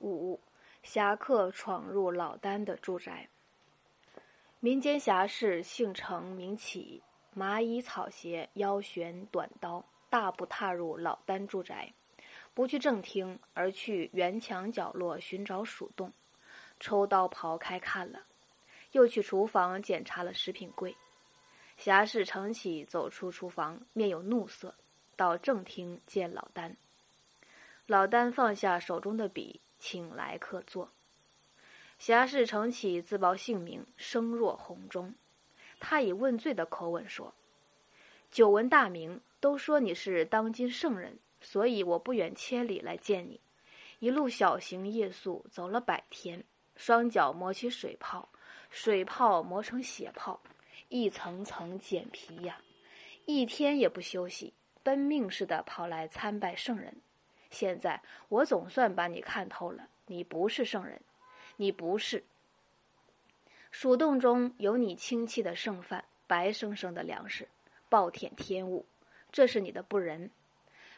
五，侠客闯入老丹的住宅。民间侠士姓程名启，麻衣草鞋，腰悬短刀，大步踏入老丹住宅，不去正厅，而去圆墙角落寻找鼠洞，抽刀刨开看了，又去厨房检查了食品柜。侠士程启走出厨房，面有怒色，到正厅见老丹。老丹放下手中的笔，请来客坐。侠士程启自报姓名，声若洪钟。他以问罪的口吻说：“久闻大名，都说你是当今圣人，所以我不远千里来见你。一路小行夜宿，走了百天，双脚磨起水泡，水泡磨成血泡，一层层剪皮呀，一天也不休息，奔命似的跑来参拜圣人。”现在我总算把你看透了，你不是圣人，你不是。鼠洞中有你清气的剩饭，白生生的粮食，暴殄天物，这是你的不仁。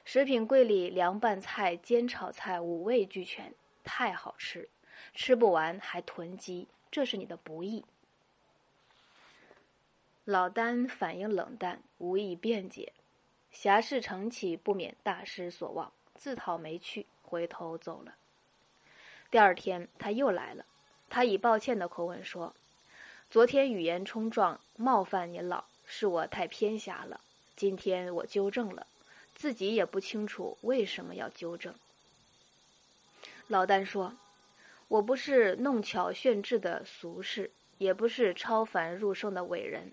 食品柜里凉拌菜、煎炒菜五味俱全，太好吃，吃不完还囤积，这是你的不义。老丹反应冷淡，无意辩解，侠士成起不免大失所望。自讨没趣，回头走了。第二天他又来了，他以抱歉的口吻说：“昨天语言冲撞，冒犯您老，是我太偏狭了。今天我纠正了，自己也不清楚为什么要纠正。”老丹说：“我不是弄巧炫智的俗士，也不是超凡入圣的伟人。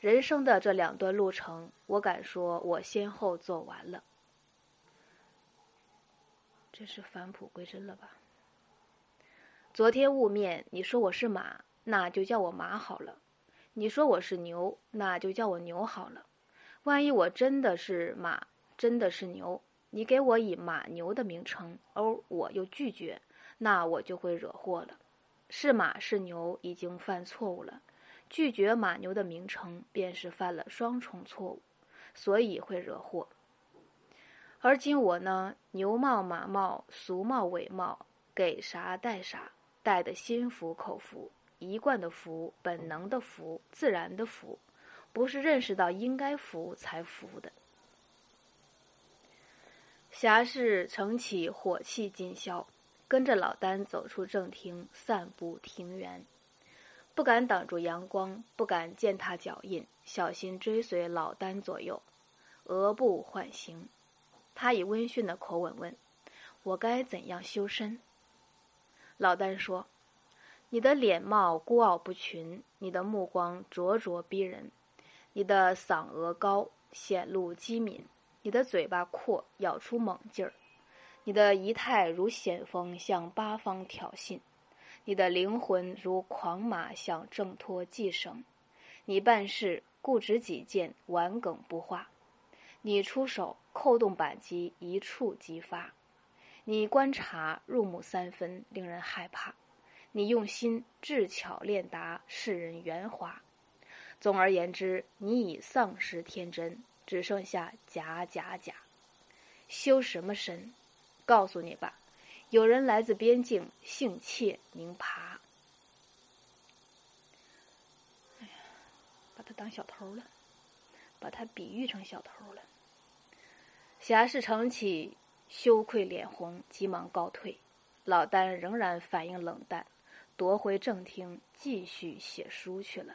人生的这两段路程，我敢说，我先后走完了。”这是返璞归真了吧？昨天雾面，你说我是马，那就叫我马好了；你说我是牛，那就叫我牛好了。万一我真的是马，真的是牛，你给我以马牛的名称，而我又拒绝，那我就会惹祸了。是马是牛已经犯错误了，拒绝马牛的名称便是犯了双重错误，所以会惹祸。而今我呢，牛貌马貌，俗貌伪貌，给啥带啥，带的心服口服，一贯的服，本能的服，自然的服，不是认识到应该服才服的。侠士乘起火气尽消，跟着老丹走出正厅，散步庭园，不敢挡住阳光，不敢践踏脚印，小心追随老丹左右，额步缓行。他以温驯的口吻问：“我该怎样修身？”老丹说：“你的脸貌孤傲不群，你的目光灼灼逼人，你的嗓额高显露机敏，你的嘴巴阔咬出猛劲儿，你的仪态如险峰向八方挑衅，你的灵魂如狂马想挣脱系绳，你办事固执己见，顽梗不化。”你出手扣动扳机，一触即发；你观察入木三分，令人害怕；你用心智巧练达，世人圆滑。总而言之，你已丧失天真，只剩下假假假。修什么身？告诉你吧，有人来自边境，姓切，名扒。哎呀，把他当小偷了，把他比喻成小偷了。侠士程启羞愧脸红，急忙告退。老丹仍然反应冷淡，夺回正厅，继续写书去了。